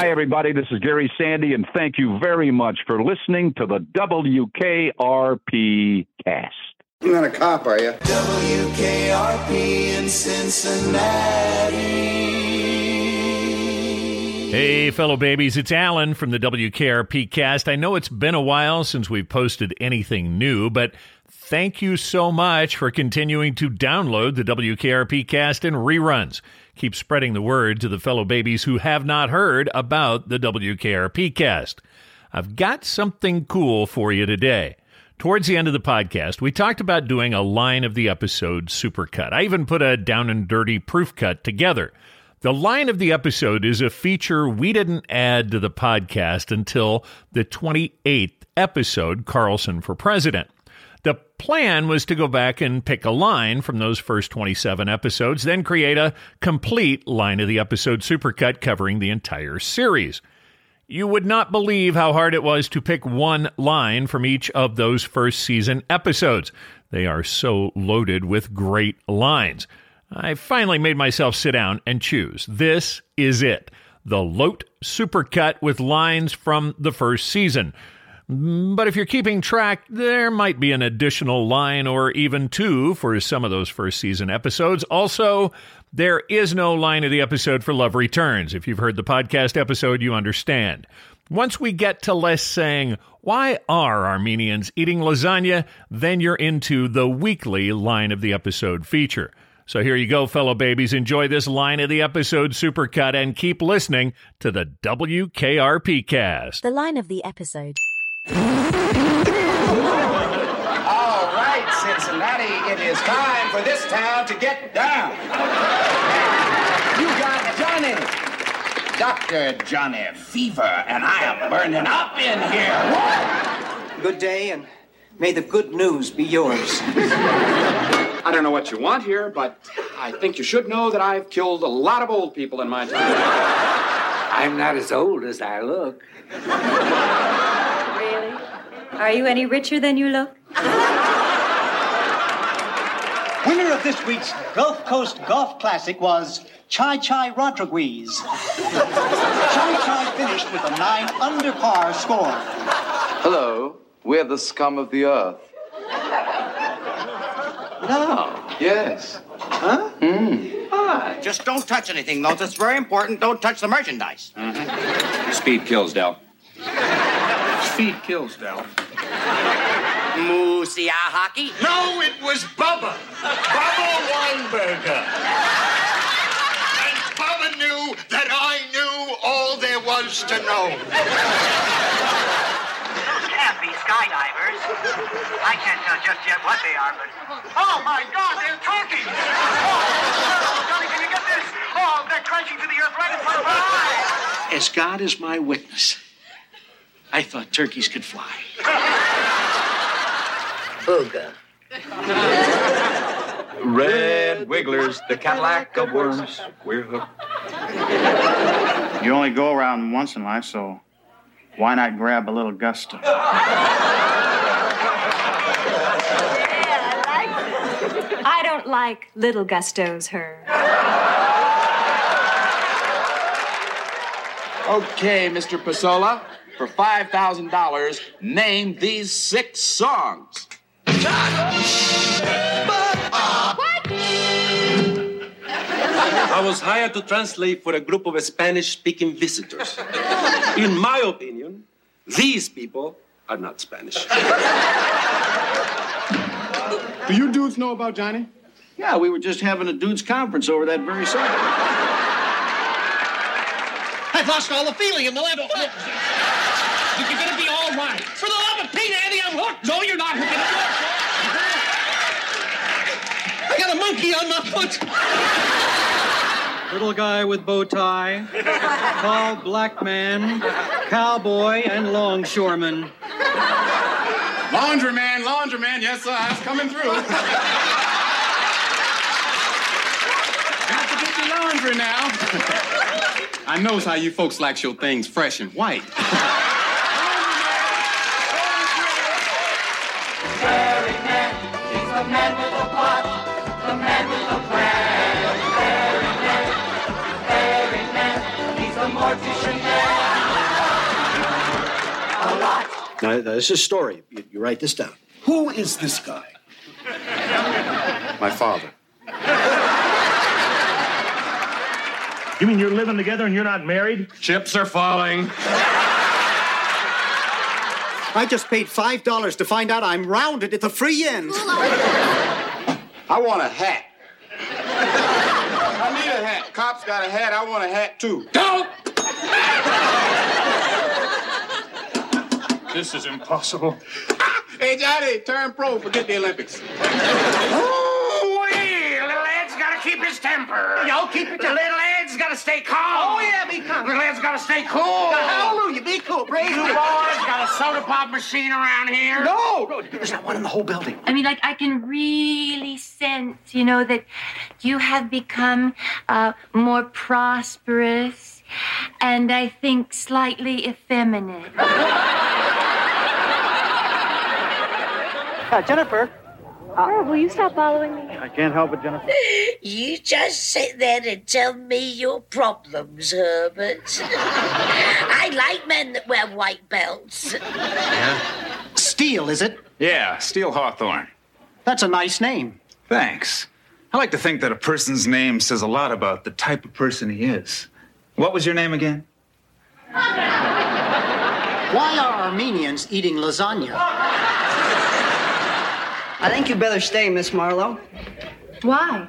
Hi, everybody. This is Gary Sandy, and thank you very much for listening to the WKRP cast. You're not a cop, are you? WKRP in Cincinnati. Hey, fellow babies, it's Alan from the WKRP cast. I know it's been a while since we've posted anything new, but thank you so much for continuing to download the WKRP cast in reruns. Keep spreading the word to the fellow babies who have not heard about the WKRP cast. I've got something cool for you today. Towards the end of the podcast, we talked about doing a line of the episode supercut. I even put a down and dirty proof cut together. The line of the episode is a feature we didn't add to the podcast until the 28th episode, Carlson for President. The plan was to go back and pick a line from those first 27 episodes, then create a complete line of the episode supercut covering the entire series. You would not believe how hard it was to pick one line from each of those first season episodes. They are so loaded with great lines. I finally made myself sit down and choose. This is it the Lote Supercut with lines from the first season. But if you're keeping track, there might be an additional line or even two for some of those first season episodes. Also, there is no line of the episode for Love Returns. If you've heard the podcast episode, you understand. Once we get to Les saying, why are Armenians eating lasagna? Then you're into the weekly line of the episode feature. So here you go, fellow babies. Enjoy this line of the episode supercut and keep listening to the WKRP cast. The line of the episode. All right, Cincinnati, it is time for this town to get down. You got Johnny, Dr. Johnny Fever, and I am burning up in here. Good day, and may the good news be yours. I don't know what you want here, but I think you should know that I've killed a lot of old people in my time. I'm not as old as I look. Really? Are you any richer than you look? Winner of this week's Gulf Coast Golf Classic was Chi Chi Rodriguez. Chi Chi finished with a nine under par score. Hello, we're the scum of the earth. No. Yes. Huh? Ah, just don't touch anything, though. It's very important. Don't touch the merchandise. Speed kills, Del. Speed kills, Del. Moosia hockey? No, it was Bubba. Bubba Weinberger. And Bubba knew that I knew all there was to know. Those can't be skydivers. I can't tell just yet what they are, but. Oh my God, they're turkeys! Oh, Johnny, can you get this? Oh, they're crashing to the earth right in front of our eyes! As God is my witness, I thought turkeys could fly. Booga. Red wigglers, the Cadillac of worms. We're hooked. You only go around once in life, so why not grab a little gusto? I don't like little gustos, her. Okay, Mr. Pasola, for $5,000, name these six songs. I was hired to translate for a group of Spanish speaking visitors. In my opinion, these people are not Spanish. Do you dudes know about Johnny? Yeah, we were just having a dudes conference over that very subject. I've lost all the feeling in the left foot. You're gonna be all right. For the love of Pete, Andy, I'm hooked. No, you're not hooking up. I got a monkey on my foot. Little guy with bow tie, tall black man, cowboy, and longshoreman. Laundryman, laundryman, yes, sir, I was coming through. Got to get your laundry now. I knows how you folks like your things fresh and white. Now, this is a story. You, you write this down. Who is this guy? My father. You mean you're living together and you're not married? Chips are falling. I just paid $5 to find out I'm rounded at the free end. I want a hat. I need a hat. Cops got a hat. I want a hat too. Don't! This is impossible. Hey, Johnny, turn pro. Forget the Olympics. Oh, wee! Little Ed's gotta keep his temper. Yo, keep it The little Ed's gotta stay calm. Oh, yeah, be calm. Little Ed's gotta stay cool. Hallelujah, be cool. Praise You the boys got a soda pop machine around here? No, no, there's not one in the whole building. I mean, like, I can really sense, you know, that you have become uh, more prosperous and I think slightly effeminate. Uh, Jennifer. Herb, will you stop following me? I can't help it, Jennifer. You just sit there and tell me your problems, Herbert. I like men that wear white belts. Yeah? Steele, is it? Yeah, Steel Hawthorne. That's a nice name. Thanks. I like to think that a person's name says a lot about the type of person he is. What was your name again? Why are Armenians eating lasagna? I think you better stay, Miss Marlowe. Why?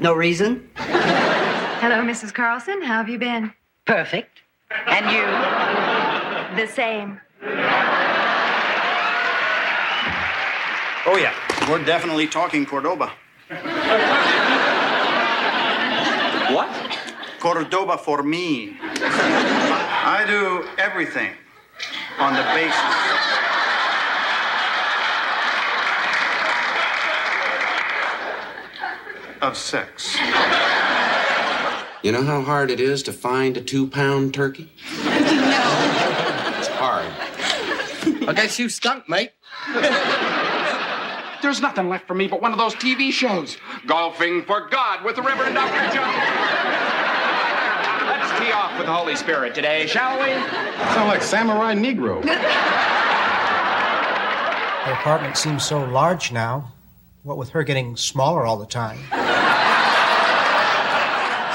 No reason. Hello, Mrs. Carlson. How have you been? Perfect. And you? The same. Oh, yeah. We're definitely talking Cordoba. What? Cordoba for me. I do everything on the basis. Of sex. You know how hard it is to find a two pound turkey? No. It's hard. I guess you stunk, mate. There's nothing left for me but one of those TV shows. Golfing for God with the Reverend Dr. John. Let's tee off with the Holy Spirit today, shall we? Sound like Samurai Negro. The apartment seems so large now. What with her getting smaller all the time.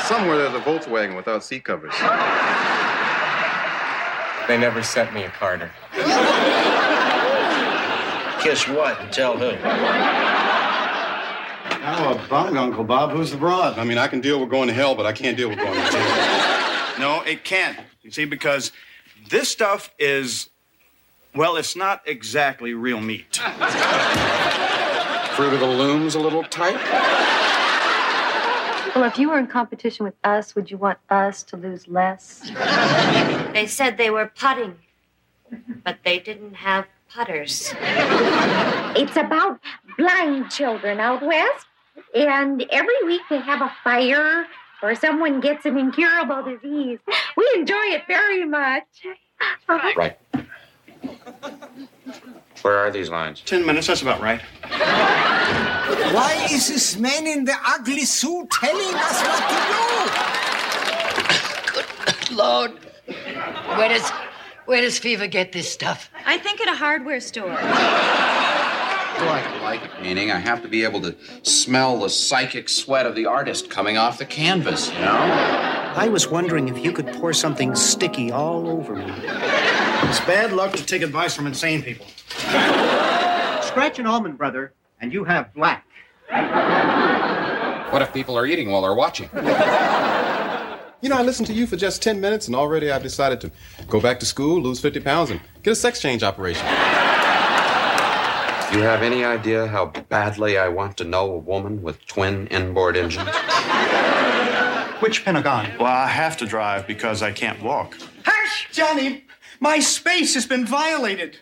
Somewhere there's a Volkswagen without seat covers. They never sent me a Carter. Kiss what and tell who? How about Uncle Bob? Who's the broad? I mean, I can deal with going to hell, but I can't deal with going to jail. No, it can't. You see, because this stuff is, well, it's not exactly real meat. Fruit of the Loom's a little tight. Well, if you were in competition with us, would you want us to lose less? They said they were putting, but they didn't have putters. It's about blind children out west, and every week they have a fire or someone gets an incurable disease. We enjoy it very much. Right. Where are these lines? Ten minutes, that's about right. Why is this man in the ugly suit telling us what to do? Good Lord, where does where does Fever get this stuff? I think at a hardware store. Like, like, meaning I have to be able to smell the psychic sweat of the artist coming off the canvas, you know? I was wondering if you could pour something sticky all over me. It's bad luck to take advice from insane people. Scratch an almond, brother, and you have black. What if people are eating while they're watching? You know, I listened to you for just 10 minutes, and already I've decided to go back to school, lose 50 pounds, and get a sex change operation. Do you have any idea how badly I want to know a woman with twin inboard engines? Which Pentagon? Well, I have to drive because I can't walk. Hush, Johnny! My space has been violated.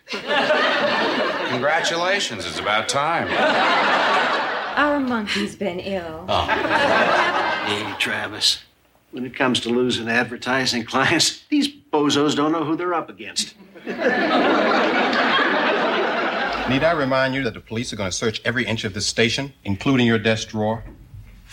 Congratulations, it's about time. Our monkey's been ill. Oh. Hey, Travis. When it comes to losing advertising clients, these bozos don't know who they're up against. Need I remind you that the police are going to search every inch of this station, including your desk drawer?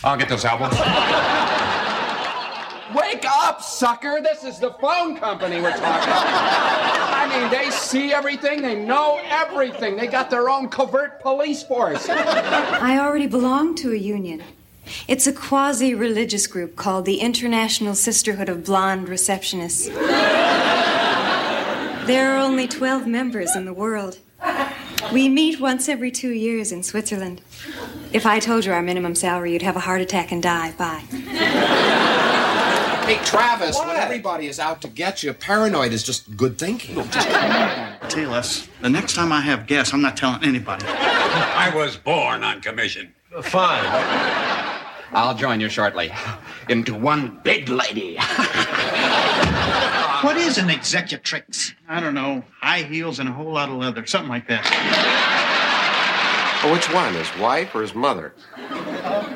I'll get those albums. Wake up! up, sucker. This is the phone company we're talking about. I mean, they see everything, they know everything. They got their own covert police force. I already belong to a union. It's a quasi religious group called the International Sisterhood of Blonde Receptionists. There are only 12 members in the world. We meet once every two years in Switzerland. If I told you our minimum salary, you'd have a heart attack and die. Bye. Hey, Travis, when everybody is out to get you, paranoid is just good thinking. Tell you, Les, the next time I have guests, I'm not telling anybody. I was born on commission. Fine. I'll join you shortly. Into one big lady. What is an executrix? I don't know. High heels and a whole lot of leather, something like that. Oh, which one? His wife or his mother?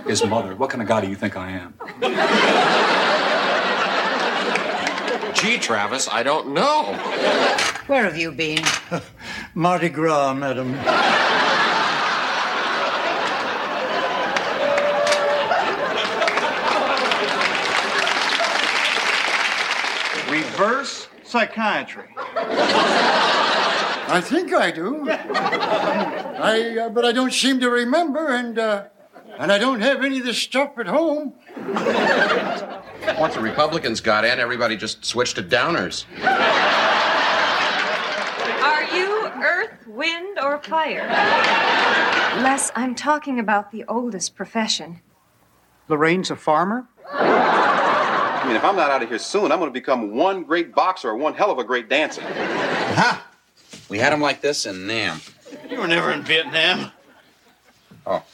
His mother. What kind of guy do you think I am? Gee, Travis, I don't know. Where have you been? Mardi Gras, madam. Psychiatry. I think I do. I, uh, but I don't seem to remember, and uh, and I don't have any of this stuff at home. Once the Republicans got in, everybody just switched to downers. Are you earth, wind, or fire? Les, I'm talking about the oldest profession. Lorraine's a farmer? I mean, if I'm not out of here soon, I'm going to become one great boxer or one hell of a great dancer. Ha! We had them like this in Nam. You were never in Vietnam. Oh.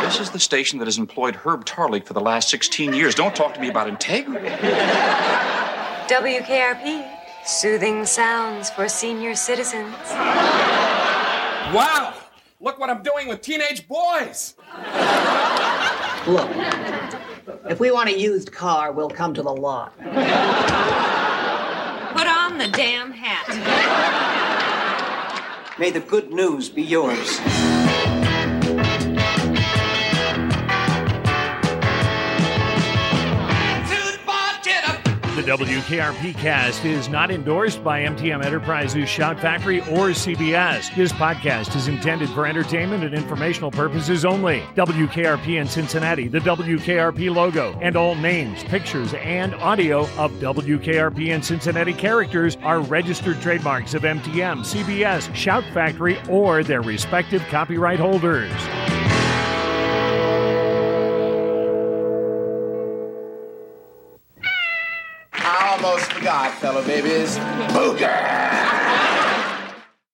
This is the station that has employed Herb Tarlek for the last 16 years. Don't talk to me about integrity. WKRP, soothing sounds for senior citizens. Wow! Look what I'm doing with teenage boys! Look, if we want a used car, we'll come to the lot. Put on the damn hat. May the good news be yours. The WKRP cast is not endorsed by MTM Enterprises, Shout Factory, or CBS. This podcast is intended for entertainment and informational purposes only. WKRP in Cincinnati, the WKRP logo, and all names, pictures, and audio of WKRP in Cincinnati characters are registered trademarks of MTM, CBS, Shout Factory, or their respective copyright holders. Forgot, fellow babies. Booger!